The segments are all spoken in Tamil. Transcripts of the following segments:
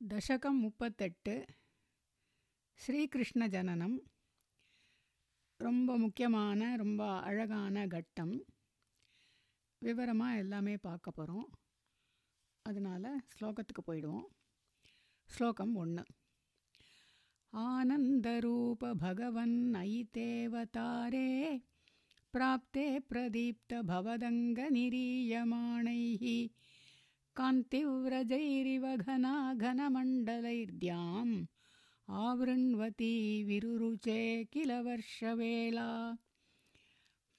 தசகம் முப்பத்தெட்டு ஸ்ரீகிருஷ்ண ஜனனம் ரொம்ப முக்கியமான ரொம்ப அழகான கட்டம் விவரமாக எல்லாமே பார்க்க போகிறோம் அதனால் ஸ்லோகத்துக்கு போயிடுவோம் ஸ்லோகம் ஒன்று ஆனந்தரூப பகவன் ஐதேவதாரே प्राप्ते प्रदीप्तभवदङ्गनिरीयमाणैः कान्तिव्रजैरिव घना घनमण्डलैर्द्याम् आवृण्वती विरुरुचे किल वर्षवेला।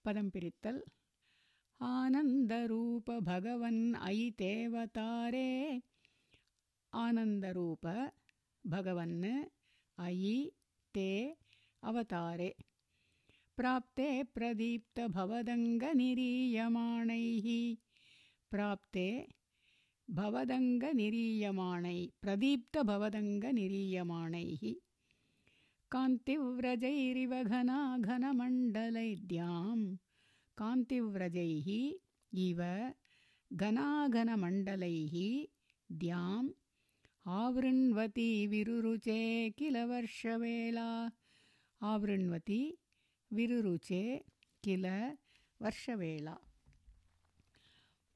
पदं पिरित्तल्। आनन्दरूपभगवन् अयि तेवतारे आनन्दरूप भगवन् अयि ते अवतारे। प्राप्ते प्रदीप्तभवदङ्गनिरीयमाणैः। प्राप्ते भवदङ्गनिरीयमाणै प्रदीप्तभवदङ्गनिरीयमाणैः कान्तिव्रजैरिव घना घनमण्डलैद्यां कान्तिव्रजैः इव घनाघनमण्डलैः द्याम् आवृण्वती विरुरुचे किल वर्षवेला आवृण्वती விருருச்சே கில வருஷவேளா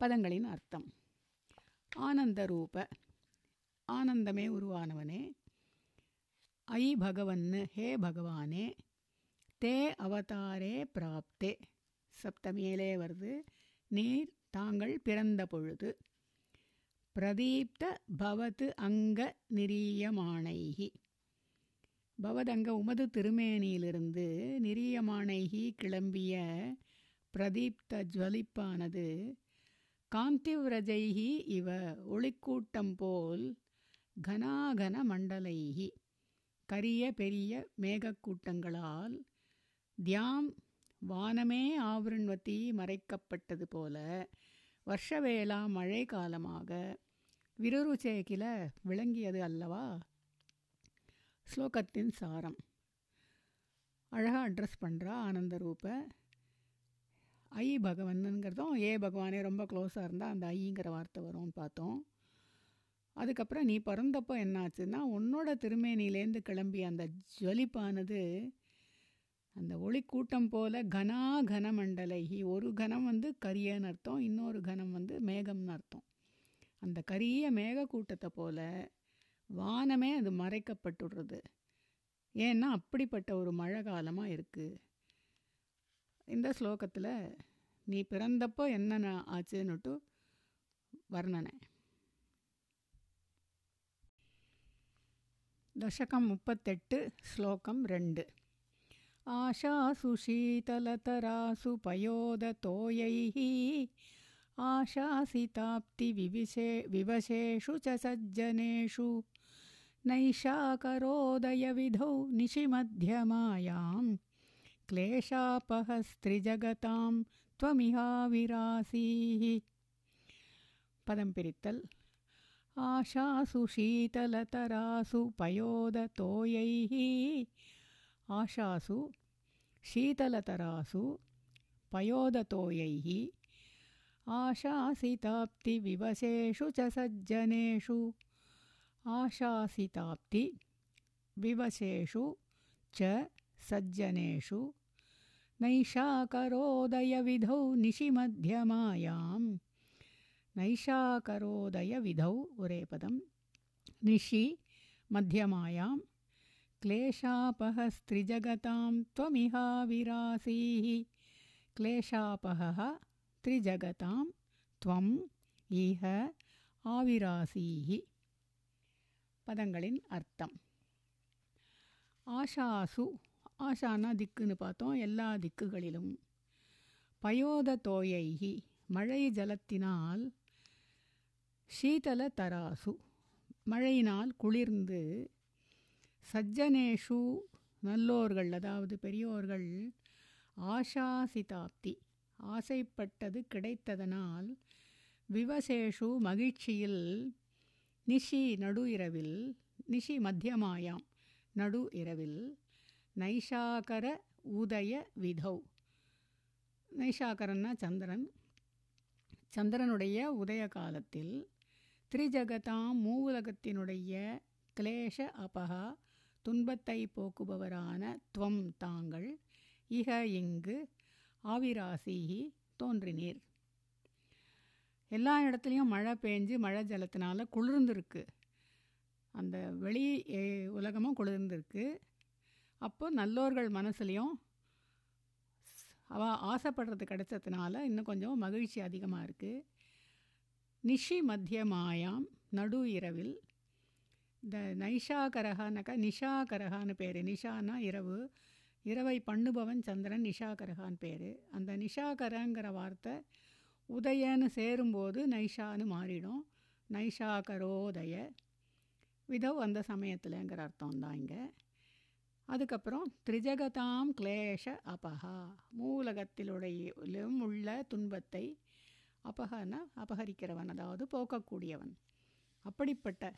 பதங்களின் அர்த்தம் ஆனந்த ரூப ஆனந்தமே உருவானவனே. ஐ பகவன்னு ஹே பகவானே. தே அவதாரே பிராப்தே. சப்தமியிலே வருது. நீர் தாங்கள் பிறந்த பொழுது. பிரதீப்த பவது அங்க நிரியமானைகி பவதங்க உமது திருமேனியிலிருந்து நிரியமானைகி கிளம்பிய பிரதீப்த ஜுவலிப்பானது காந்திவ்ரஜைகி இவ ஒளிக்கூட்டம் போல் கனாகன மண்டலைகி கரிய பெரிய மேகக்கூட்டங்களால் தியாம் வானமே ஆவருண்வத்தி மறைக்கப்பட்டது போல வருஷவேளா மழை காலமாக விருருச்சேகில விளங்கியது அல்லவா? ஸ்லோகத்தின் சாரம். அழகாக அட்ரஸ் பண்ணுறா ஆனந்தரூப. ஐ பகவன்னுங்கிறதும் ஏ பகவானே ரொம்ப க்ளோஸாக இருந்தால் அந்த ஐங்கிற வார்த்தை வரும்னு பார்த்தோம். அதுக்கப்புறம் நீ பிறந்தப்போ என்னாச்சுன்னா உன்னோட திருமேனிலேருந்து கிளம்பி அந்த ஜொலிப்பானது அந்த ஒளி கூட்டம் போல கனா கனமண்டலகி ஒரு கனம் வந்து கரியன்னு அர்த்தம் இன்னொரு கனம் வந்து மேகம்னு அர்த்தம். அந்த கரிய மேகக்கூட்டத்தை போல வானமே அது மறைக்கப்பட்டுடுறது. ஏன்னா அப்படிப்பட்ட ஒரு மழை காலமாக இருக்குது இந்த ஸ்லோகத்தில் நீ பிறந்தப்போ என்னென்ன ஆச்சுன்னுட்டு வர்ணனை தசகம் முப்பத்தெட்டு ஸ்லோகம் ரெண்டு ஆஷாசு शीतलतरासु पयोदतोयैः आशासिताप्ति विविशे विवशेषु च सज्जनेषु नैषाकरोदयविधौ निशिमध्यमायां क्लेशापहस्त्रिजगतां त्वमिहाविरासीः पदं पिरित्तल्। आशासु शीतलतरासु पयोदतोयैः। आशासु शीतलतरासु पयोदतोयैः। आशासिताप्तिविवशेषु च सज्जनेषु। आशासिताप्ति विवशेषु च सज्जनेषु नैषाकरोदयविधौ निशिमध्यमायां नैषाकरोदयविधौ उरेपदं निशि मध्यमायां क्लेशापहस्त्रिजगतां त्वमिहाविरासीः क्लेशापहः त्रिजगतां त्वम् ஈஹ ஆவிராசீஹி பதங்களின் அர்த்தம் ஆஷாசு ஆஷானா திக்குன்னு பார்த்தோம் எல்லா திக்குகளிலும். பயோத தோயைகி மழை ஜலத்தினால் சீதல தராசு மழையினால் குளிர்ந்து சஜ்ஜனேஷு நல்லோர்கள் அதாவது பெரியோர்கள் ஆஷாசிதாப்தி ஆசைப்பட்டது கிடைத்ததனால் விவசேஷு மகிழ்ச்சியில் நிஷி நடு இரவில் நிஷி மத்தியமாயாம் நடு இரவில் நைஷாகர உதய விதௌ. நைஷாகரன்னா சந்திரன். சந்திரனுடைய உதய காலத்தில் திரிஜகதாம் மூவுலகத்தினுடைய கிளேஷ அபகா துன்பத்தை போக்குபவரான துவம் தாங்கள் இக இங்கு ஆவிராசிகி தோன்றினீர். எல்லா இடத்துலையும் மழை பெஞ்சு மழை ஜலத்தினால குளிர்ந்துருக்கு. அந்த வெளி உலகமும் குளிர்ந்திருக்கு. அப்போ நல்லோர்கள் மனசுலையும் அவ ஆசைப்படுறது கிடைச்சதுனால இன்னும் கொஞ்சம் மகிழ்ச்சி அதிகமாக இருக்குது நிஷி மத்தியமாயாம் நடு இரவில். இந்த நைஷாகரகானாக்கா நிஷாகரகான்னு பேர். நிஷானா இரவு. இரவை பண்ணுபவன் சந்திரன் நிஷாகரகான்னு பேர். அந்த நிஷாகரங்கிற வார்த்தை உதயன்னு சேரும்போது நைஷான்னு மாறிடும். நைஷாகரோதய. விதவ் அந்த சமயத்தில்ங்கிற அர்த்தம் தான் இங்கே. அதுக்கப்புறம் திரிஜகதாம் கிளேஷ அபகா மூலகத்திலுடையிலும் உள்ள துன்பத்தை அபகன அபகரிக்கிறவன் அதாவது போக்கக்கூடியவன். அப்படிப்பட்ட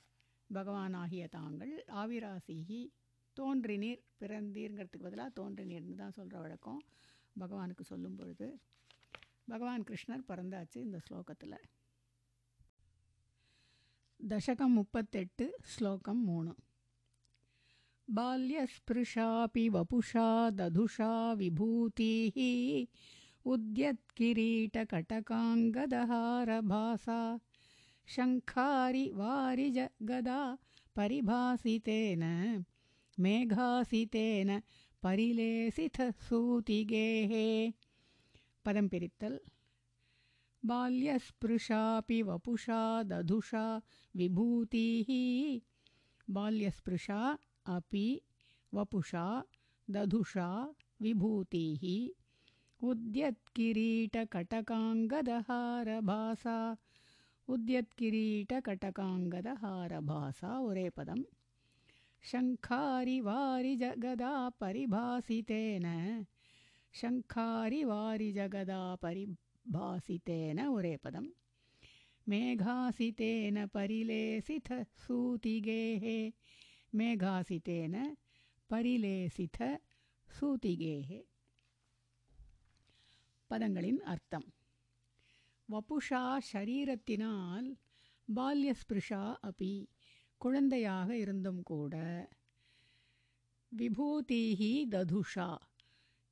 பகவானாகிய தாங்கள் ஆவிராசிகி தோன்றினீர் பிறந்தீர்ங்கிறதுக்கு பதிலாக தோன்றினீர்னு தான் சொல்கிற வழக்கம் பகவானுக்கு சொல்லும் பொழுது. பகவான் கிருஷ்ணர் பிறந்தாச்சு இந்த ஸ்லோகத்தில். தசகம் முப்பத்தெட்டு ஸ்லோகம் மூணு. बाल्यस्पृशापि वपुषा दधुषा विभूतिः उद्यत्किरीटकटकाङ्गदहारभासा शङ्खारि वारिजगदा परिभासितेन मेघासितेन परिलेसिथसूतिगेः पदंपिरित्तल् बाल्यस्पृशापि वपुषा दधुषा विभूतिः। बाल्यस्पृशा अपि वपुषा दधुषा विभूतिः। उद्यत्किरीटकटकाङ्गदहारभासा। उद्यत्किरीटकटकाङ्गदहारभासा उरेपदं शङ्खारिवारिजगदा परिभासितेन शङ्खारिवारिजगदा परिभासितेन उरेपदं मेघासितेन परिलेसिथ सूतिगेः மேகாசித்தேன பரிலேசித சூதிகேகே பதங்களின் அர்த்தம். வபுஷா ஷரீரத்தினால் பால்யஸ்பிருஷா அபி குழந்தையாக இருந்தும் கூட விபூதிஹி ததுஷா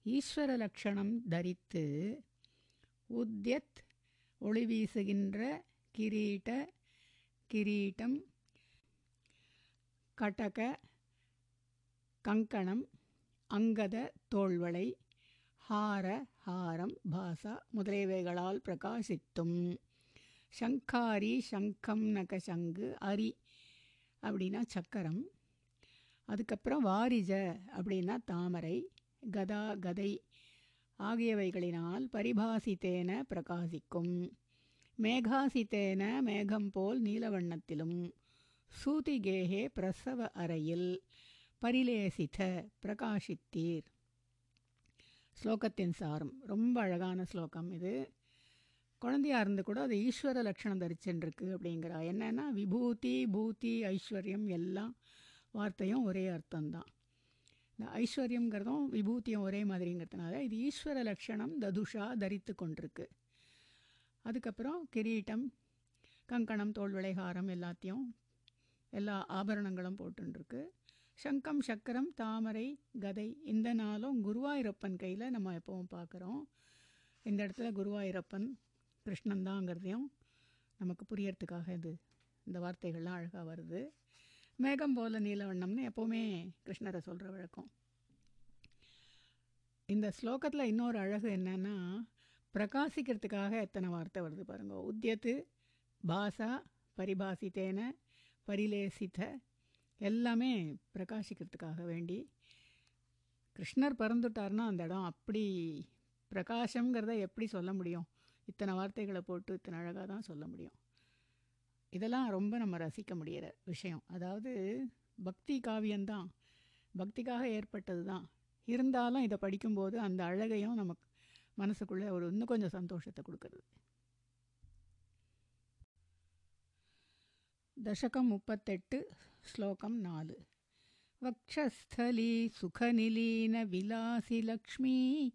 ஈஸ்வர லட்சணம் தரித்து உத்யத் ஒளி வீசுகின்ற கிரீட கிரீட்டம் கடக கங்கணம் அங்கத தோள்வளை ஹார ஹாரம் பாசா முதலியவைகளால் பிரகாசித்தும். சங்காரி சங்கம் நக சங்கு அரி அப்படின்னா சக்கரம். அதுக்கப்புறம் வாரிஜ அப்படின்னா தாமரை கதா கதை ஆகியவைகளினால் பரிபாசித்தேன பிரகாசிக்கும். மேகாசித்தேன மேகம் போல் நீலவண்ணத்திலும். சூதிகேகே பிரசவ அறையில் பரிலேசித்த பிரகாஷித்தீர் ஸ்லோகத்தின் சாரம். ரொம்ப அழகான ஸ்லோகம் இது. குழந்தையாக இருந்து கூட அது ஈஸ்வர லட்சணம் தரிச்சுருக்கு அப்படிங்கிறா. என்னென்னா விபூதி பூதி ஐஸ்வர்யம் எல்லாம் வார்த்தையும் ஒரே அர்த்தம்தான். இந்த ஐஸ்வர்யங்கிறதும் விபூதியும் ஒரே மாதிரிங்கிறதுனால இது ஈஸ்வர லட்சணம் ததுஷா தரித்து கொண்டிருக்கு. அதுக்கப்புறம் கிரீட்டம் கங்கணம் தோல்விளைகாரம் எல்லாத்தையும் எல்லா ஆபரணங்களும் போட்டுருக்கு சங்கம் சக்கரம் தாமரை கதை இந்த நாளும் குருவாயூரப்பன் கையில் நம்ம எப்பவும் பார்க்குறோம் இந்த இடத்துல குருவாயூரப்பன் கிருஷ்ணன் தாங்கிறதையும் நமக்கு புரியறதுக்காக இது இந்த வார்த்தைகள்லாம் அழகாக வருது. மேகம் போல நீலவண்ணம்னு எப்போவுமே கிருஷ்ணரை சொல்கிற வழக்கம். இந்த ஸ்லோகத்தில் இன்னொரு அழகு என்னென்னா பிரகாசிக்கிறதுக்காக எத்தனை வார்த்தை வருது பாருங்க. உத்தியத்து பாசா பரிபாசித்தேன பரிலேசித்த எல்லாமே பிரகாசிக்கிறதுக்காக வேண்டி கிருஷ்ணர் பறந்துட்டார்னா அந்த இடம் அப்படி பிரகாசங்கிறத எப்படி சொல்ல முடியும்? இத்தனை வார்த்தைகளை போட்டு இத்தனை அழகாக தான் சொல்ல முடியும். இதெல்லாம் ரொம்ப நம்ம ரசிக்க முடிகிற விஷயம். அதாவது பக்தி காவியம்தான் பக்திக்காக ஏற்பட்டது தான் இருந்தாலும் இதை படிக்கும்போது அந்த அழகையும் நமக்கு மனசுக்குள்ளே ஒரு இன்னும் கொஞ்சம் சந்தோஷத்தை கொடுக்குறது. दशकं मुप्पत्तेट्टु श्लोकं नालु। वक्षस्थली सुखनिलीनविलासि लक्ष्मी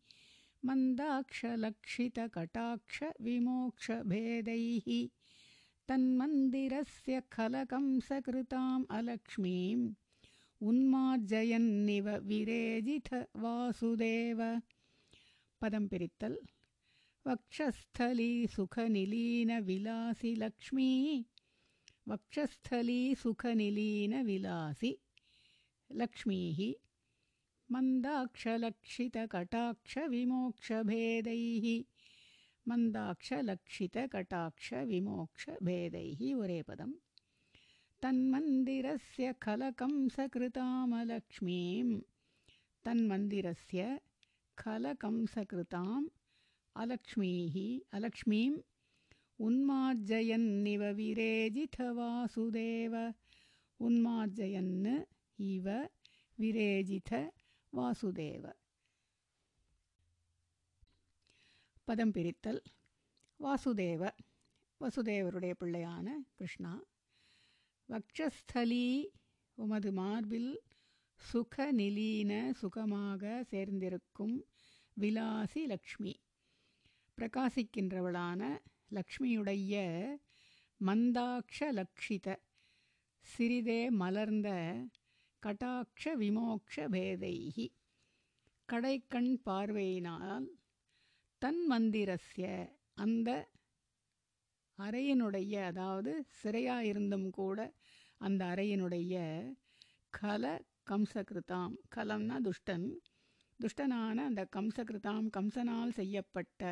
मन्दाक्षलक्षितकटाक्षविमोक्षभेदैः तन्मन्दिरस्य खलकंसकृताम् अलक्ष्मीम् उन्मार्जयन्निव विरेजिथ वासुदेव। पदं पिरित्तल्। वक्षस्थली सुखनिलीनविलासि लक्ष्मी पक्षस्थलीसुखनिलीनविलासि लक्ष्मीः मन्दाक्षलक्षितकटाक्षविमोक्षभेदैः मन्दाक्षलक्षितकटाक्षविमोक्षभेदैः वरेपदं तन्मन्दिरस्य खलकंसकृतामलक्ष्मीं तन्मन्दिरस्य खलकंसकृताम् अलक्ष्मीः अलक्ष्मीं ഉന്മാർജയന്നിവ വിരേജിത വാസുദേവ ഉന്മാർജയന്ന് ഇവ വിരേജിത വാസുദേവ പദം പിരിത്തൽ വാസുദേവ വസുദേവരുടെ പിള്ളയാണ് കൃഷ്ണ வக்ஷஸ்தலி உமது மார்பில் சுக நிலீன சுகமாக சேர்ந்திருக்கும் விலாசி லக்ஷ்மி பிரகாசிக்கின்றவளான லக்ஷ்மியுடைய மந்தாக்ஷ லக்ஷித சிறிதே மலர்ந்த கட்டாட்ச விமோக்ஷ பேதைகி கடைக்கண் பார்வையினால் தன் மந்திரஸ்ய அந்த அறையினுடைய அதாவது சிறையாயிருந்தும் கூட அந்த அறையினுடைய கல கம்சகிருதாம். கலம்னா துஷ்டன். துஷ்டனான அந்த கம்சகிருதாம் கம்சனால் செய்யப்பட்ட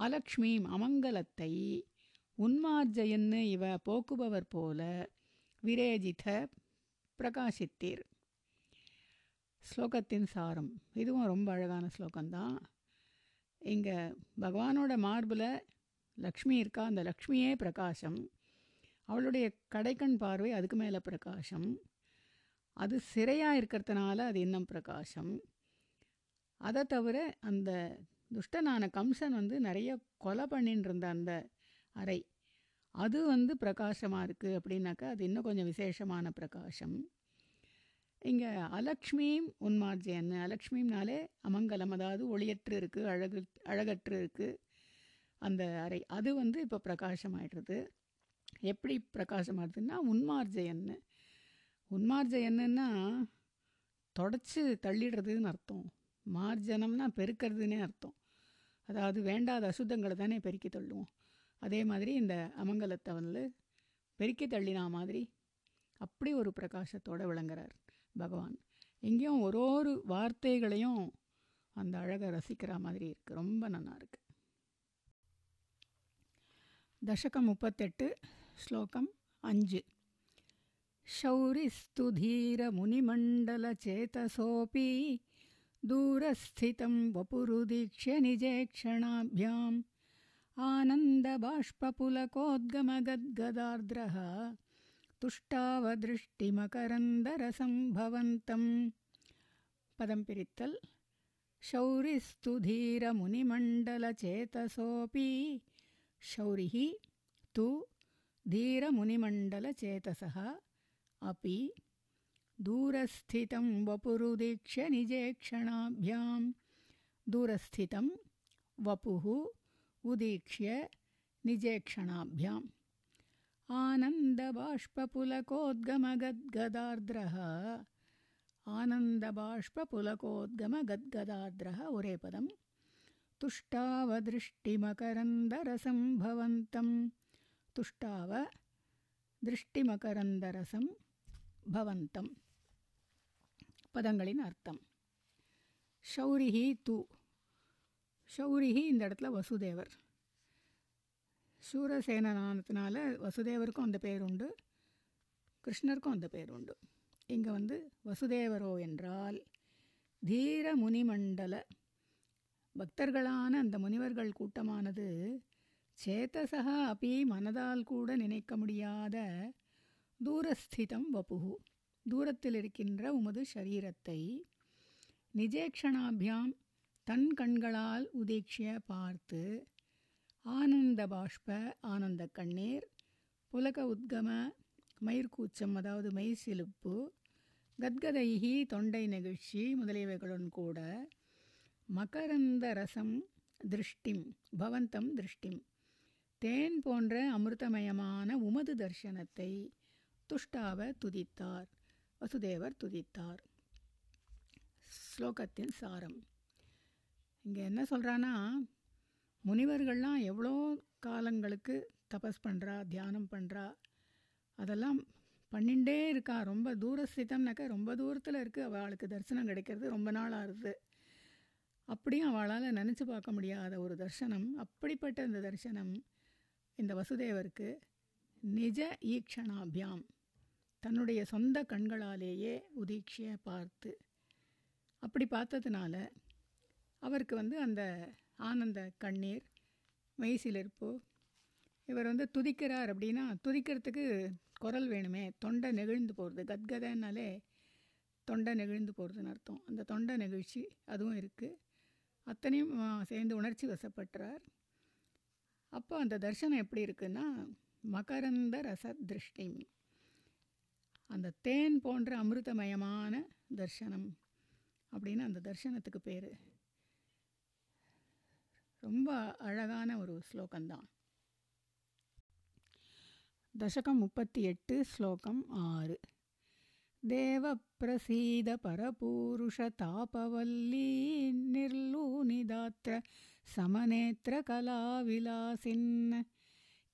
அலக்ஷ்மீம் அமங்கலத்தை உன்மார்ஜயன்னு இவ போக்குபவர் போல விரேஜித பிரகாசித்தீர். ஸ்லோகத்தின் சாரம். இதுவும் ரொம்ப அழகான ஸ்லோகம்தான். இங்கே பகவானோட மார்பில் லக்ஷ்மி இருக்கா? அந்த லக்ஷ்மியே பிரகாசம். அவளுடைய கடைக்கண் பார்வை அதுக்கு மேலே பிரகாசம். அது சிறையாக இருக்கிறதுனால அது இன்னும் பிரகாசம். அதை தவிர அந்த துஷ்டனான கம்சன் வந்து நிறைய கொலை பண்ணின்னு இருந்த அந்த அறை. அது வந்து பிரகாசமாக இருக்குது அப்படின்னாக்கா அது இன்னும் கொஞ்சம் விசேஷமான பிரகாசம். இங்கே அலக்ஷ்மியும் உன்மார்ஜயன்னு அலக்ஷ்மிம்னாலே அமங்கலம் அதாவது ஒளியற்று இருக்குது அழகு அழகற்று இருக்குது அந்த அறை. அது வந்து இப்போ பிரகாசமாயிடுறது எப்படி பிரகாசமாகுதுன்னா உன்மார்ஜயன்னு உன்மார்ஜயன்னுன்னா தொடச்சி தள்ளிடுறதுன்னு அர்த்தம். மார்ஜனம்னா பெருக்கிறதுனே அர்த்தம் அதாவது வேண்டாத அசுத்தங்களை தானே பெருக்கி தள்ளுவோம் அதே மாதிரி இந்த அமங்கலத்தை வந்து பெருக்கி தள்ளினா மாதிரி அப்படி ஒரு பிரகாசத்தோடு விளங்குறார் பகவான் எங்கேயும் ஒரு ஒரு வார்த்தைகளையும் அந்த அழகை ரசிக்கிற மாதிரி இருக்குது ரொம்ப நல்லா இருக்கு தசகம் முப்பத்தெட்டு ஸ்லோகம் அஞ்சு शौरिस्तु धीरमुनिमण्डलचेतसोऽपि दूरस्थितं वपुरुदीक्ष्य निजेक्षणाभ्याम् आनन्दबाष्पपुलकोद्गमगद्गदार्द्रः तुष्टावदृष्टिमकरन्दरसं भवन्तं पदं पिरित्तल्। शौरिस्तु धीरमुनिमण्डलचेतसोऽपि शौरिः तु धीरमुनिमण्डलचेतसः। अपि दूरस्थितं वपुरुदीक्ष्य निजेक्षणाभ्यां। दूरस्थितं वपुः उदीक्ष्य निजेक्षणाभ्याम् आनन्दबाष्पपुलकोद्गमगद्गदार्द्रः। आनन्दबाष्पपुलकोद्गमगद्गदार्द्रः उरे उरेपदं तुष्टावदृष्टिमकरन्दरसं भवन्तं तुष्टावदृष्टिमकरन्दरसं भवन्तम् பதங்களின் அர்த்தம். ஷௌரிஹி து. ஷௌரிஹி இந்த இடத்துல வசுதேவர். சூரசேனனானதுனால வசுதேவருக்கும் அந்த பேர் உண்டு. கிருஷ்ணருக்கும் அந்த பேர் உண்டு. இங்கே வந்து வசுதேவரோ என்றால் தீர முனிமண்டல பக்தர்களான அந்த முனிவர்கள் கூட்டமானது சேத்தசகா அப்பி மனதால் கூட நினைக்க முடியாத தூரஸ்திதம் வபுகு தூரத்தில் இருக்கின்ற உமது சரீரத்தை நிஜேக்ஷணாபியாம் தன் கண்களால் உதீட்சிய பார்த்து ஆனந்த பாஷ்ப ஆனந்த கண்ணீர் புலக உத்கம மயிர்கூச்சம் அதாவது மெய் சிலுப்பு கத்கதைகி தொண்டை நெகிழ்ச்சி முதலியவைகளுடன் கூட மகரந்த ரசம் திருஷ்டிம் பவந்தம் திருஷ்டிம் தேன் போன்ற அமிர்தமயமான உமது தர்சனத்தை துஷ்டாவ துதித்தார். வசுதேவர் துதித்தார். ஸ்லோகத்தின் சாரம். இங்கே என்ன சொல்கிறான்னா முனிவர்கள்லாம் எவ்வளோ காலங்களுக்கு தபஸ் பண்ணுறா தியானம் பண்ணுறா அதெல்லாம் பண்ணிகிட்டே இருக்கா. ரொம்ப தூரஸ்திதம்னாக்கா ரொம்ப தூரத்தில் இருக்குது அவளுக்கு தரிசனம் கிடைக்கிறது ரொம்ப நாள் ஆகுது அப்படியும் அவளால் நினச்சி பார்க்க முடியாத ஒரு தர்சனம் அப்படிப்பட்ட இந்த தரிசனம் இந்த வசுதேவருக்கு நிஜ ஈக்ஷணாபியாம். தன்னுடைய சொந்த கண்களாலேயே உதீட்சியை பார்த்து அப்படி பார்த்ததுனால அவருக்கு வந்து அந்த ஆனந்த கண்ணீர் மெய்சிலிருப்பு இவர் வந்து துதிக்கிறார் அப்படின்னா துதிக்கிறதுக்கு குரல் வேணுமே தொண்டை நெகிழ்ந்து போகிறது கத்கதைனாலே தொண்டை நெகிழ்ந்து போகிறதுன்னு அர்த்தம். அந்த தொண்டை நெகிழ்ச்சி அதுவும் இருக்குது அத்தனையும் சேர்ந்து உணர்ச்சி வசப்பட்டுறார். அப்போ அந்த தர்சனம் எப்படி இருக்குன்னா மகரந்த ரச திருஷ்டி அந்த தேன் போன்ற அமிர்தமயமான தர்சனம் அப்படின்னு அந்த தர்சனத்துக்கு பேர். ரொம்ப அழகான ஒரு ஸ்லோகம்தான். தசகம் முப்பத்தி எட்டு ஸ்லோகம் ஆறு. தேவ பிரசீத பரபூருஷ தாபவல்லீ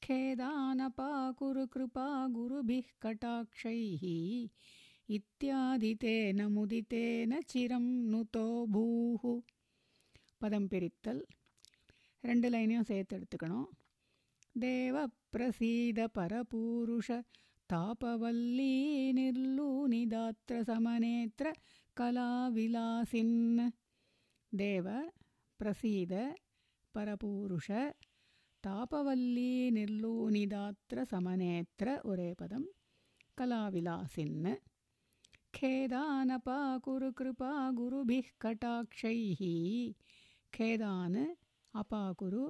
நிர்லூனிதாத்திர சமநேத்திர கலாவிலாசின் खेदानपाकुरु कृपा गुरुभिः कटाक्षैः இத்தியாதி தேன முதித்தேன சிரம் நுதோ பூஹு பதம் பிரித்தல் ரெண்டு லைனையும் சேர்த்து எடுத்துக்கணும் தேவ பிரசீத பரபூருஷ தாபவல்லீ நிர்லூனிதாத்திர சமநேத்திர கலாவிலாசின் தேவ பிரசீத பரபூருஷ तापवल्लीनिर्लूनिदात्रसमनेत्र उरेपदं कलाविलासिन् खेदानपाकुरुकृपा गुरुभिः कटाक्षैः खेदान् अपाकुरु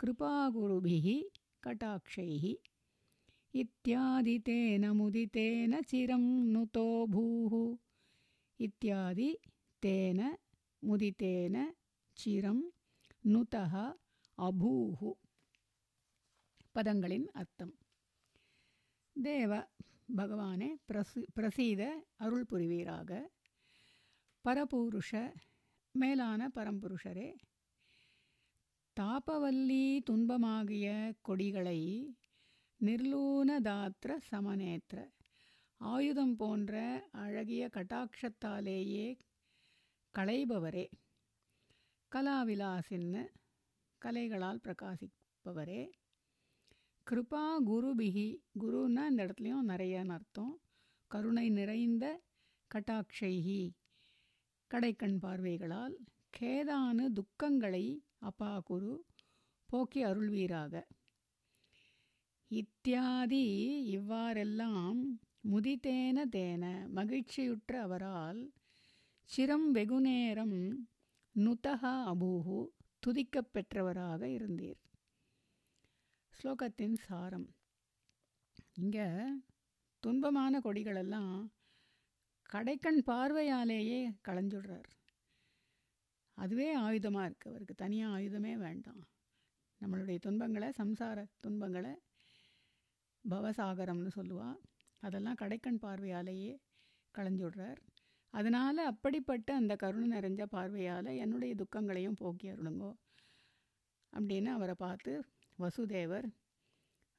कृपागुरुभिः कटाक्षैः इत्यादितेन मुदितेन चिरं नुतो भूः इत्यादि तेन मुदितेन चिरं नुतः अभूः பதங்களின் அர்த்தம். தேவ பகவானே பிரசு பிரசீத அருள் புரிவீராக பரபூருஷ மேலான பரம்புருஷரே தாபவல்லி துன்பமாகிய கொடிகளை நிர்லூனதாத்திர சமநேத்திர ஆயுதம் போன்ற அழகிய கட்டாட்சத்தாலேயே களைபவரே. கலாவிலாசின்னு கலைகளால் பிரகாசிப்பவரே. கிருபா குருபிகி குருன்னா இந்த இடத்துலையும் நிறையான்னு அர்த்தம். கருணை நிறைந்த கட்டாட்சைகி கடைக்கண் பார்வைகளால் கேதானு துக்கங்களை அப்பா குரு போக்கி அருள்வீராக. இத்தியாதி இவ்வாறெல்லாம் முதித்தேன தேன மகிழ்ச்சியுற்ற அவரால் சிரம் வெகுநேரம் நுதகா அபூஹு துதிக்கப் பெற்றவராக இருந்தீர். ஸ்லோகத்தின் சாரம். இங்கே துன்பமான கொடிகளெல்லாம் கடைக்கண் பார்வையாலேயே களைஞ்சுடுறார். அதுவே ஆயுதமாக இருக்குது அவருக்கு. தனியாக ஆயுதமே வேண்டாம். நம்மளுடைய துன்பங்களை சம்சார துன்பங்களை பவசாகரம்னு சொல்லுவாள் அதெல்லாம் கடைக்கண் பார்வையாலேயே களைஞ்சுடுறார். அதனால் அப்படிப்பட்ட அந்த கருணை நிறைஞ்ச பார்வையால் என்னுடைய துக்கங்களையும் போக்கி அருளுங்கோ அப்படின்னு அவரை பார்த்து வசுதேவர்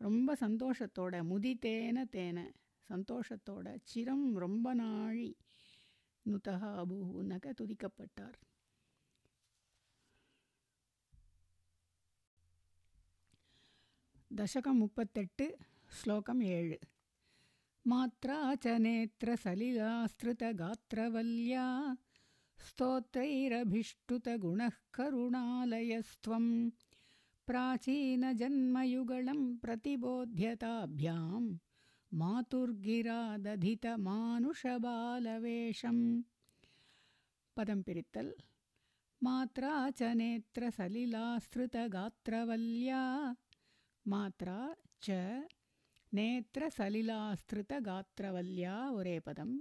ரொம்ப சந்தோஷத்தோட முதித்தேன தேன சந்தோஷத்தோட சிரம் ரொம்ப நாழி நுதகா அபூனாக்க துதிக்கப்பட்டார் தசகம் முப்பத்தெட்டு ஸ்லோகம் ஏழு மாத்ரா ச நேத்திர சலிலாஸ்திருத காத்திரவல்யா स्तोत्रैरभिष्टुतगुणः करुणालयस्त्वं प्राचीनजन्मयुगलं प्रतिबोध्यताभ्यां मातुर्गिरादधितमानुषबालवेषं। पदंपिरित्तल् मात्रा च नेत्रसलिलासृतगात्रवल्या मात्रा च नेत्रसलिलास्त्रितगात्रवल्यावरेपदं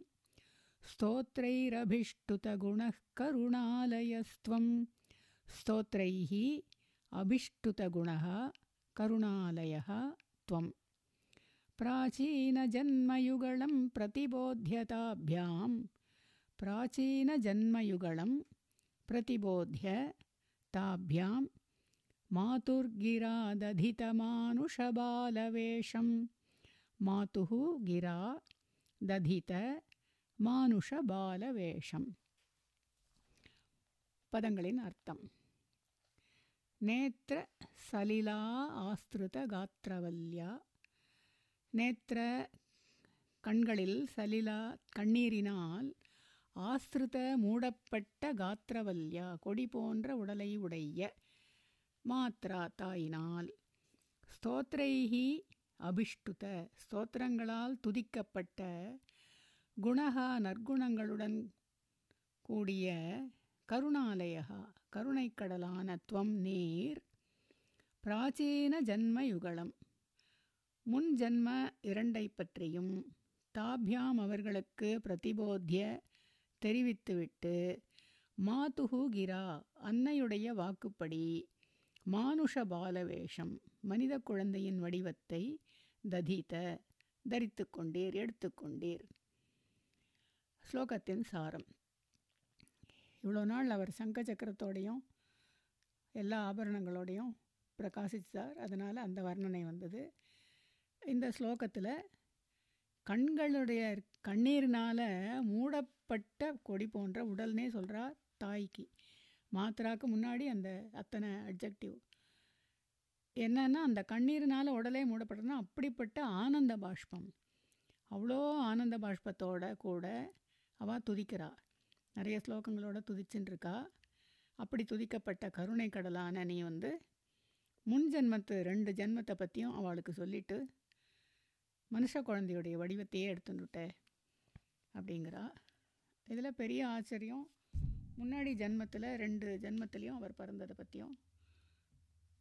स्तोत्रैरभिष्टुतगुणः करुणालयस्त्वं स्तोत्रैः अभिष्टुतगुणः करुणालयः त्वम्। प्राचीनजन्मयुगलं प्रतिबोध्यताभ्यां प्राचीनजन्मयुगलं प्रतिबोध्य ताभ्यां मातुर्गिरादधितमानुषबालवेषं मातुः गिरा दधित मानुषबालवेषम् दधितमानुषबालवेषम् पदङ्गलिनर्थम् நேத்திர சலிலா ஆஸ்திருத காத்திரவல்யா. நேத்திர கண்களில் சலிலா கண்ணீரினால் ஆஸ்திருத மூடப்பட்ட காத்திரவல்யா கொடி போன்ற உடலை உடைய மாத்ரா தாயினால். ஸ்தோத்ரைஹி அபிஷ்டுத ஸ்தோத்திரங்களால் துதிக்கப்பட்ட குணகா நற்குணங்களுடன் கூடிய கருணாலயா கருணைக்கடலான துவம் நீர் பிராச்சீன ஜன்ம யுகலம் முன் ஜன்ம இரண்டை பற்றியும் தாபியாம் அவர்களுக்கு பிரதிபோத்திய தெரிவித்துவிட்டு மாதுகு கிரா அன்னையுடைய வாக்குப்படி மானுஷ பாலவேஷம் மனித குழந்தையின் வடிவத்தை ததித்த தரித்து கொண்டீர் எடுத்துக்கொண்டீர் ஸ்லோகத்தின் சாரம். இவ்வளோ நாள் அவர் சங்க சக்கரத்தோடையும் எல்லா ஆபரணங்களோடையும் பிரகாசித்தார் அதனால் அந்த வர்ணனை வந்தது. இந்த ஸ்லோகத்தில் கண்களுடைய கண்ணீரினால் மூடப்பட்ட கொடி போன்ற உடல்னே சொல்கிறார் தாய்க்கு. மாத்திராக்கு முன்னாடி அந்த அத்தனை அப்ஜெக்டிவ் என்னன்னா அந்த கண்ணீரினால் உடலே மூடப்பட்டதுன்னா அப்படிப்பட்ட ஆனந்த பாஷ்பம். அவ்வளோ ஆனந்த பாஷ்பத்தோட கூட அவள் துதிக்கிறாள் நிறைய ஸ்லோகங்களோட துதிச்சுன்னு அப்படி துதிக்கப்பட்ட கருணை கடலான நீ வந்து முன் ஜென்மத்து ரெண்டு ஜென்மத்தை பற்றியும் அவளுக்கு சொல்லிட்டு மனுஷ குழந்தையுடைய வடிவத்தையே எடுத்துட்டுட்ட அப்படிங்கிறா. இதில் பெரிய ஆச்சரியம் முன்னாடி ஜென்மத்தில் ரெண்டு ஜென்மத்துலேயும் அவர் பிறந்ததை பற்றியும்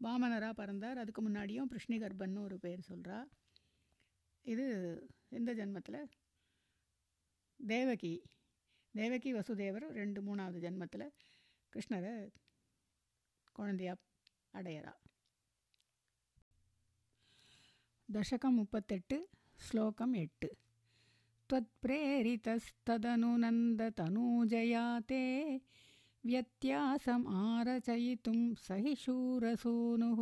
வாமனராக பிறந்தார் அதுக்கு முன்னாடியும் கிருஷ்ணிகர்பன்னு ஒரு பேர் சொல்கிறா இது இந்த ஜென்மத்தில்? தேவகி. தேவகி வசுதேவர் ரெண்டு மூணாவது ஜென்மத்தில் கிருஷ்ணரை குழந்தையா அடையறா தசகம் முப்பத்தெட்டு ஸ்லோகம் எட்டு त्वत्प्रेरितस्तदनुनन्दतनूजया ते व्यत्यासम् आरचयितुं सहिशूरसूनुः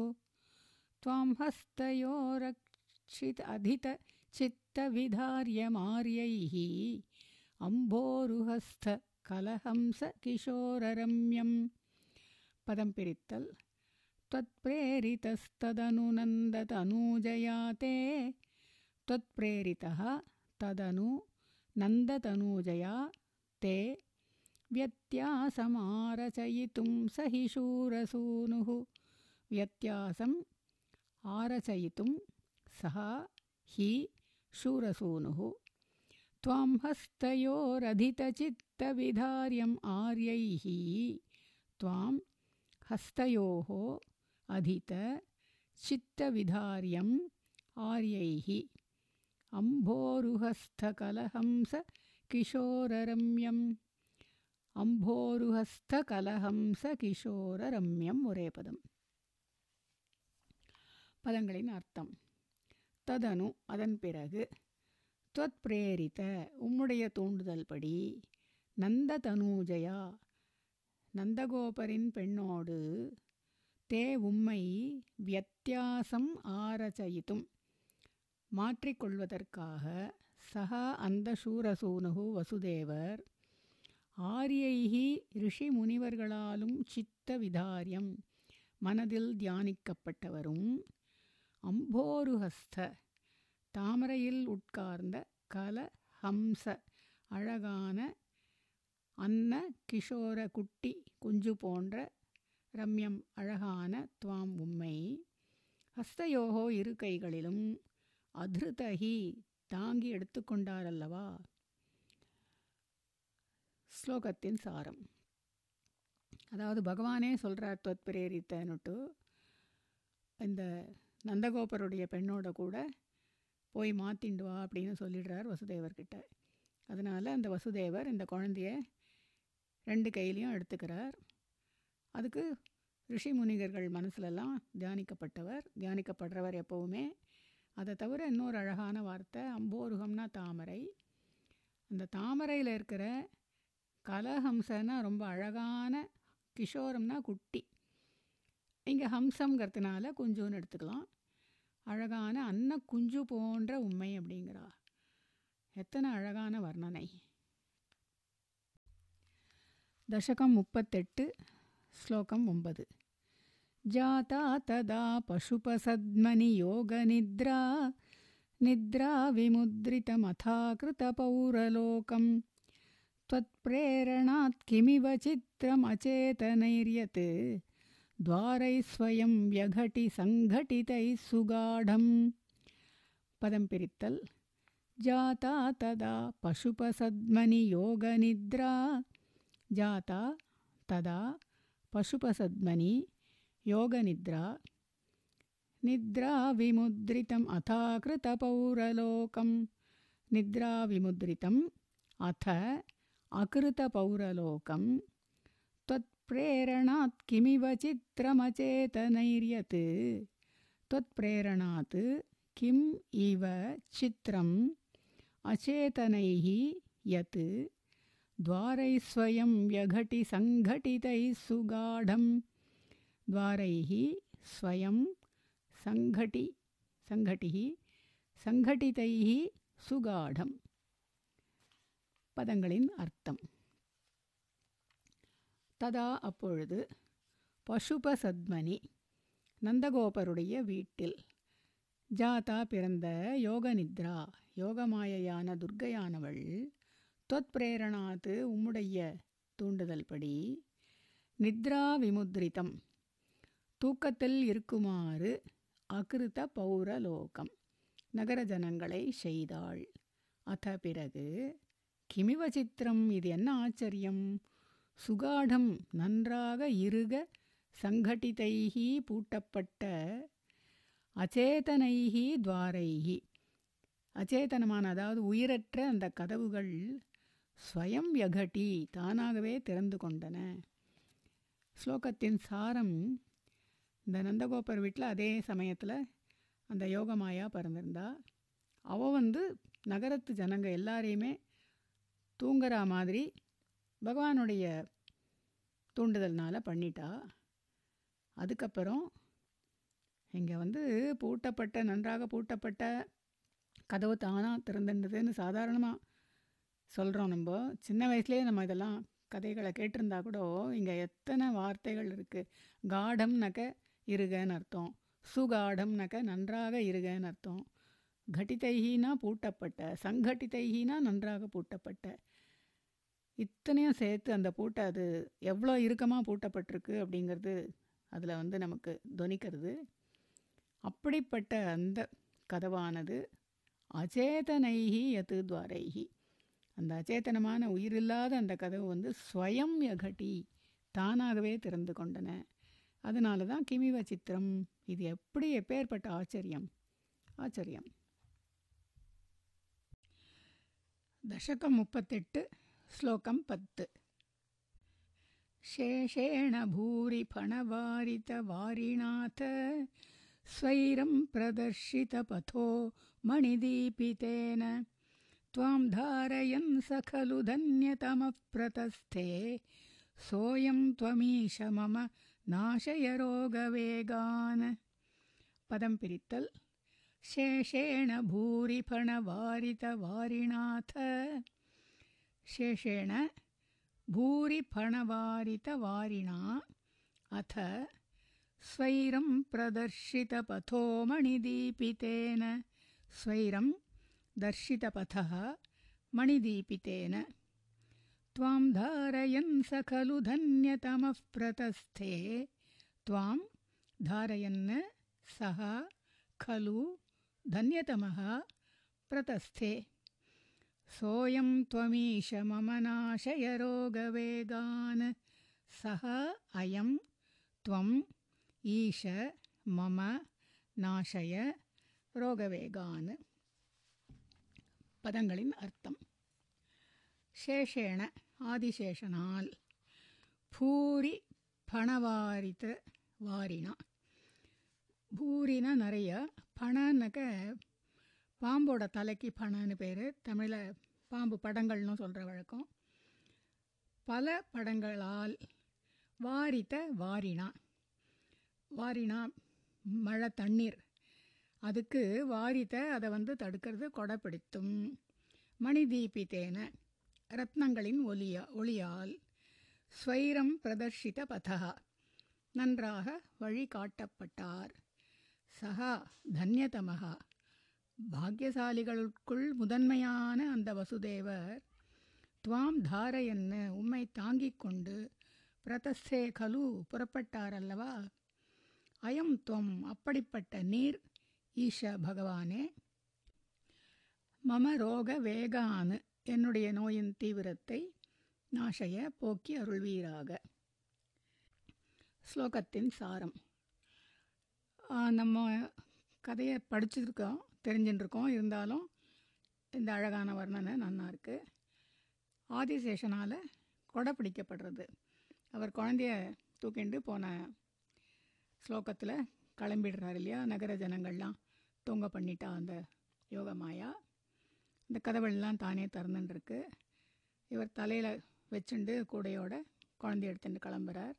त्वां हस्तयोरक्षित अधितचित्तविधार्यमार्यैः अम्बोरुहस्थकलहंस किशोररम्यं पदं पिरित्तल्। त्वत्प्रेरितस्तदनुनन्दतनूजया ते त्वत्प्रेरितः तदनु नन्दतनूजया ते। व्यत्यासमारचयितुं स हि शूरसूनुः व्यत्यासम् आरचयितुं सः हि शूरसूनुः त्वां हस्तयोरधितचित्तविधार्यम् आर्यैः त्वां हस्तयोः अधित चित्तविधार्यम् आर्यैः अम्भोरुहस्थकलहंस किशोररम्यम् அம்போருஹஸ்தகலஹம்ச கிஷோரரம்யம் ஒரே பதம் பதங்களின் அர்த்தம் ததனு அதன் பிறகு துவத் உம்முடைய தூண்டுதல் படி நந்த தனூஜயா நந்தகோபரின் பெண்ணோடு தே உம்மை வியத்தியாசம் ஆரச்சயித்தும். மாற்றிக்கொள்வதற்காக சக அந்த சூரசூனகு வசுதேவர் ஆரியைகி ரிஷி முனிவர்களாலும் சித்த விதாரியம் மனதில் தியானிக்கப்பட்டவரும் அம்போருஹஸ்த தாமரையில் உட்கார்ந்த கல ஹம்ச அழகான அன்ன கிஷோர குட்டி குஞ்சு போன்ற ரம்யம் அழகான துவாம் உம்மை ஹஸ்தயோகோ இரு கைகளிலும் அதிருதகி தாங்கி எடுத்துக்கொண்டாரல்லவா? ஸ்லோகத்தின் சாரம். அதாவது பகவானே சொல்கிறார் தொத் பிரேரித்தனுட்டு இந்த நந்தகோபருடைய பெண்ணோட கூட போய் மாற்றிண்டு வா அப்படின்னு சொல்லிடுறார் வசுதேவர்கிட்ட. அதனால் அந்த வசுதேவர் இந்த குழந்தைய ரெண்டு கையிலையும் எடுத்துக்கிறார். அதுக்கு ரிஷி முனிகர்கள் மனசுலலாம் தியானிக்கப்பட்டவர். தியானிக்கப்படுறவர் எப்போவுமே. அதை தவிர இன்னொரு அழகான வார்த்தை அம்போருகம்னா தாமரை. அந்த தாமரையில் இருக்கிற கலஹம்சன்னா ரொம்ப அழகான கிஷோரம்னா குட்டி. இங்கே ஹம்சங்கிறதுனால குஞ்சுன்னு எடுத்துக்கலாம். அழகான அன்ன குஞ்சு போன்ற உண்மை அப்படிங்கிறா எத்தனை அழகான வர்ணனை தசகம் முப்பத்தெட்டு ஸ்லோகம் ஒன்பது जाता तदा पशुपसद्मनि योगनिद्रा निद्रा विमुद्रितमथाकृतपौरलोकं त्वत्प्रेरणात् किमिव चित्रमचेतनैर्यत् द्वारैः स्वयं व्यघटि सङ्घटितैः सुगाढम्। पदं पिरित्तल्। जाता तदा पशुपसद्मनि योगनिद्रा जाता तदा पशुपसद्मनि योगनिद्रा। निद्राविमुद्रितम् अथाकृतपौरलोकं निद्राविमुद्रितम् अथ अकृतपौरलोकं त्वत्प्रेरणात् किमिव चित्रमचेतनैर्यत्? त्वत्प्रेरणात् किम् इव चित्रम् अचेतनैः यत्? द्वारैः स्वयं द्वारैस्वयं व्यघटिसङ्घटितैस्सगाढं द्वारैः स्वयं सङ्घटि सङ्घटिः सङ्घटितैः सुगाढं पदङ्गलिन् अर्थम् ததா அப்பொழுது பசுபசத்மனி நந்தகோபருடைய வீட்டில். ஜாதா பிறந்த யோகநித்ரா யோகமாயையான துர்க்கையானவள் தொத்பிரேரணாத்து உம்முடைய தூண்டுதல் படி நித்ரா விமுத்ரிதம். தூக்கத்தில் இருக்குமாறு அகிருத பௌரலோகம். நகர ஜனங்களை செய்தாள். அத பிறகு கிமிவ சித்திரம் இது என்ன ஆச்சரியம்? சுகாடம் நன்றாக இருக சங்கட்டிதைகி பூட்டப்பட்ட அச்சேதனைகி துவாரைகி அச்சேதனமான அதாவது உயிரற்ற அந்த கதவுகள் ஸ்வயம் யகட்டி தானாகவே திறந்து கொண்டன. ஸ்லோகத்தின் சாரம் இந்த நந்தகோபர் வீட்டில் அதே சமயத்தில் அந்த யோகமாயா பிறந்திருந்தா. அவள் வந்து நகரத்து ஜனங்க எல்லாரையுமே தூங்குற மாதிரி பகவானுடைய தூண்டுதல்னால் பண்ணிட்டா அதுக்கப்புறம் இங்கே வந்து பூட்டப்பட்ட நன்றாக பூட்டப்பட்ட கதவு தானாக திறந்துன்றதுன்னு சாதாரணமாக சொல்கிறோம் நம்ம. சின்ன வயசுலேயே நம்ம இதெல்லாம் கதைகளை கேட்டிருந்தா கூட இங்கே எத்தனை வார்த்தைகள் இருக்குது காடம்னாக்க இருகன்னு அர்த்தம். சுகாடம்னாக்க நன்றாக இருகன்னு அர்த்தம். கட்டித்தைகினா பூட்டப்பட்ட சங்கட்டித்தைகினா நன்றாக பூட்டப்பட்ட. இத்தனையும் சேர்த்து அந்த பூட்டை அது எவ்வளோ இறுக்கமாக பூட்டப்பட்டிருக்கு அப்படிங்கிறது அதில் வந்து நமக்கு துவனிக்கிறது. அப்படிப்பட்ட அந்த கதவானது அச்சேதனைகி எது துவாரைகி அந்த அச்சேதனமான உயிரில்லாத அந்த கதவு வந்து ஸ்வயம் யகட்டி தானாகவே திறந்து கொண்டன. அதனால தான் கிமிவ சித்திரம். இது எப்படி எப்பேற்பட்ட ஆச்சரியம்? ஆச்சரியம். தசகம் முப்பத்தெட்டு श्लोकं पत् शेषेण भूरिफणवारितवारिणाथ स्वैरं प्रदर्शितपथो मणिदीपितेन त्वां धारयन् स खलु धन्यतमः प्रतस्थे सोऽयं त्वमीश मम नाशयरोगवेगान्। पदंपित्तल् शेषेण भूरिफणवारितवारिणाथ शेषेण भूरिफणवारितवारिणा अथ स्वैरं प्रदर्शितपथो मणिदीपितेन स्वैरं दर्शितपथः मणिदीपितेन। त्वां धारयन् स खलु धन्यतमः प्रतस्थे। त्वां धारयन् सः खलु धन्यतमः प्रतस्थे सोऽयं त्वमीश मम नाशय रोगवेगान् सः अयं त्वम् ईश मम நாசய ரோகவேகான் பதங்களின் அர்த்தம் சேஷேன ஆதிசேஷனால் பூரி பணவாரித்த வாரினா பூரினா நிறைய பணம்னாக்க பாம்போட தலைக்கு பணம்னு பேர். தமிழில் பாம்பு படங்கள்னு சொல்கிற வழக்கம். பல படங்களால் வாரித்த வாரினா. வாரினா மழை தண்ணீர். அதுக்கு வாரித்த அதை வந்து தடுக்கிறது கொடை பிடித்தும் மணி தீபித்தேன ரத்னங்களின் ஒலியா ஒளியால் ஸ்வைரம் பிரதர்ஷித பதகா நன்றாக வழிகாட்டப்பட்டார். சகா தன்யதமகா. பாக்கியசாலிகளுக்குள் முதன்மையான அந்த வசுதேவர் துவாம் தாரையன்னு உம்மை தாங்கிக் கொண்டு பிரதஸ்தே கலு புறப்பட்டாரல்லவா? அயம் துவம் அப்படிப்பட்ட நீர் ஈஷ பகவானே. மம ரோக வேகானு என்னுடைய நோயின் தீவிரத்தை நாஷய போக்கி அருள்வீராக. ஸ்லோகத்தின் சாரம். நம்ம கதையை படிச்சிருக்கோம். தெரிஞ்சுட்டுருக்கோம் இருந்தாலும் இந்த அழகான வர்ணனை நன்னா இருக்குது ஆதிசேஷனால் கொடை பிடிக்கப்படுறது. அவர் குழந்தைய தூக்கிண்டு போன ஸ்லோகத்தில் கிளம்பிடுறார் இல்லையா? நகர ஜனங்கள்லாம் தூங்க பண்ணிட்டா அந்த யோகமாயா இந்த கதவுலாம் தானே திறந்துட்டுருக்கு இவர் தலையில் வச்சுண்டு கூடையோட குழந்தைய எடுத்துட்டு கிளம்புறார்.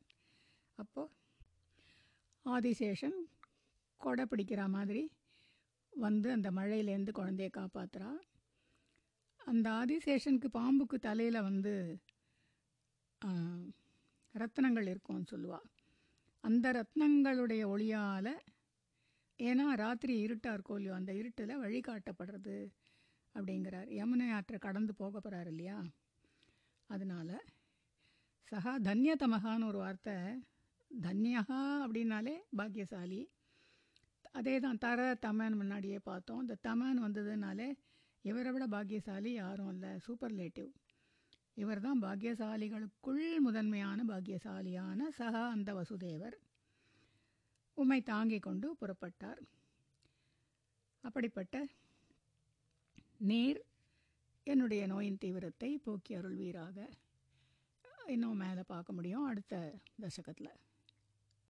அப்போது ஆதிசேஷன் கொடை பிடிக்கிற மாதிரி வந்து அந்த மழையிலேருந்து குழந்தைய காப்பாற்றுறா அந்த ஆதிசேஷனுக்கு பாம்புக்கு தலையில் வந்து ரத்னங்கள் இருக்கும்னு சொல்லுவாள் அந்த ரத்னங்களுடைய ஒளியால் ஏன்னா ராத்திரி இருட்டாக இருக்கும் இல்லையோ அந்த இருட்டில் வழிகாட்டப்படுறது அப்படிங்கிறார். யமுனை ஆற்றை கடந்து போக போகிறார் இல்லையா? அதனால் சகா தன்யதமகான்னு ஒரு வார்த்தை தன்யகா அப்படின்னாலே பாக்கியசாலி அதே தான் தர தமன் முன்னாடியே பார்த்தோம். இந்த தமன் வந்ததுனாலே இவரை விட பாக்கியசாலி யாரும் இல்லை. சூப்பர்லேட்டிவ். இவர் தான் பாக்கியசாலிகளுக்குள் முதன்மையான பாக்கியசாலியான சகா அந்த வசுதேவர். உம்மை தாங்கிக் கொண்டு புறப்பட்டார். அப்படிப்பட்ட நீர் என்னுடைய நோயின் தீவிரத்தை போக்கி அருள்வீராக. இன்னும் மேலே பார்க்க முடியும் அடுத்த தசகத்தில்.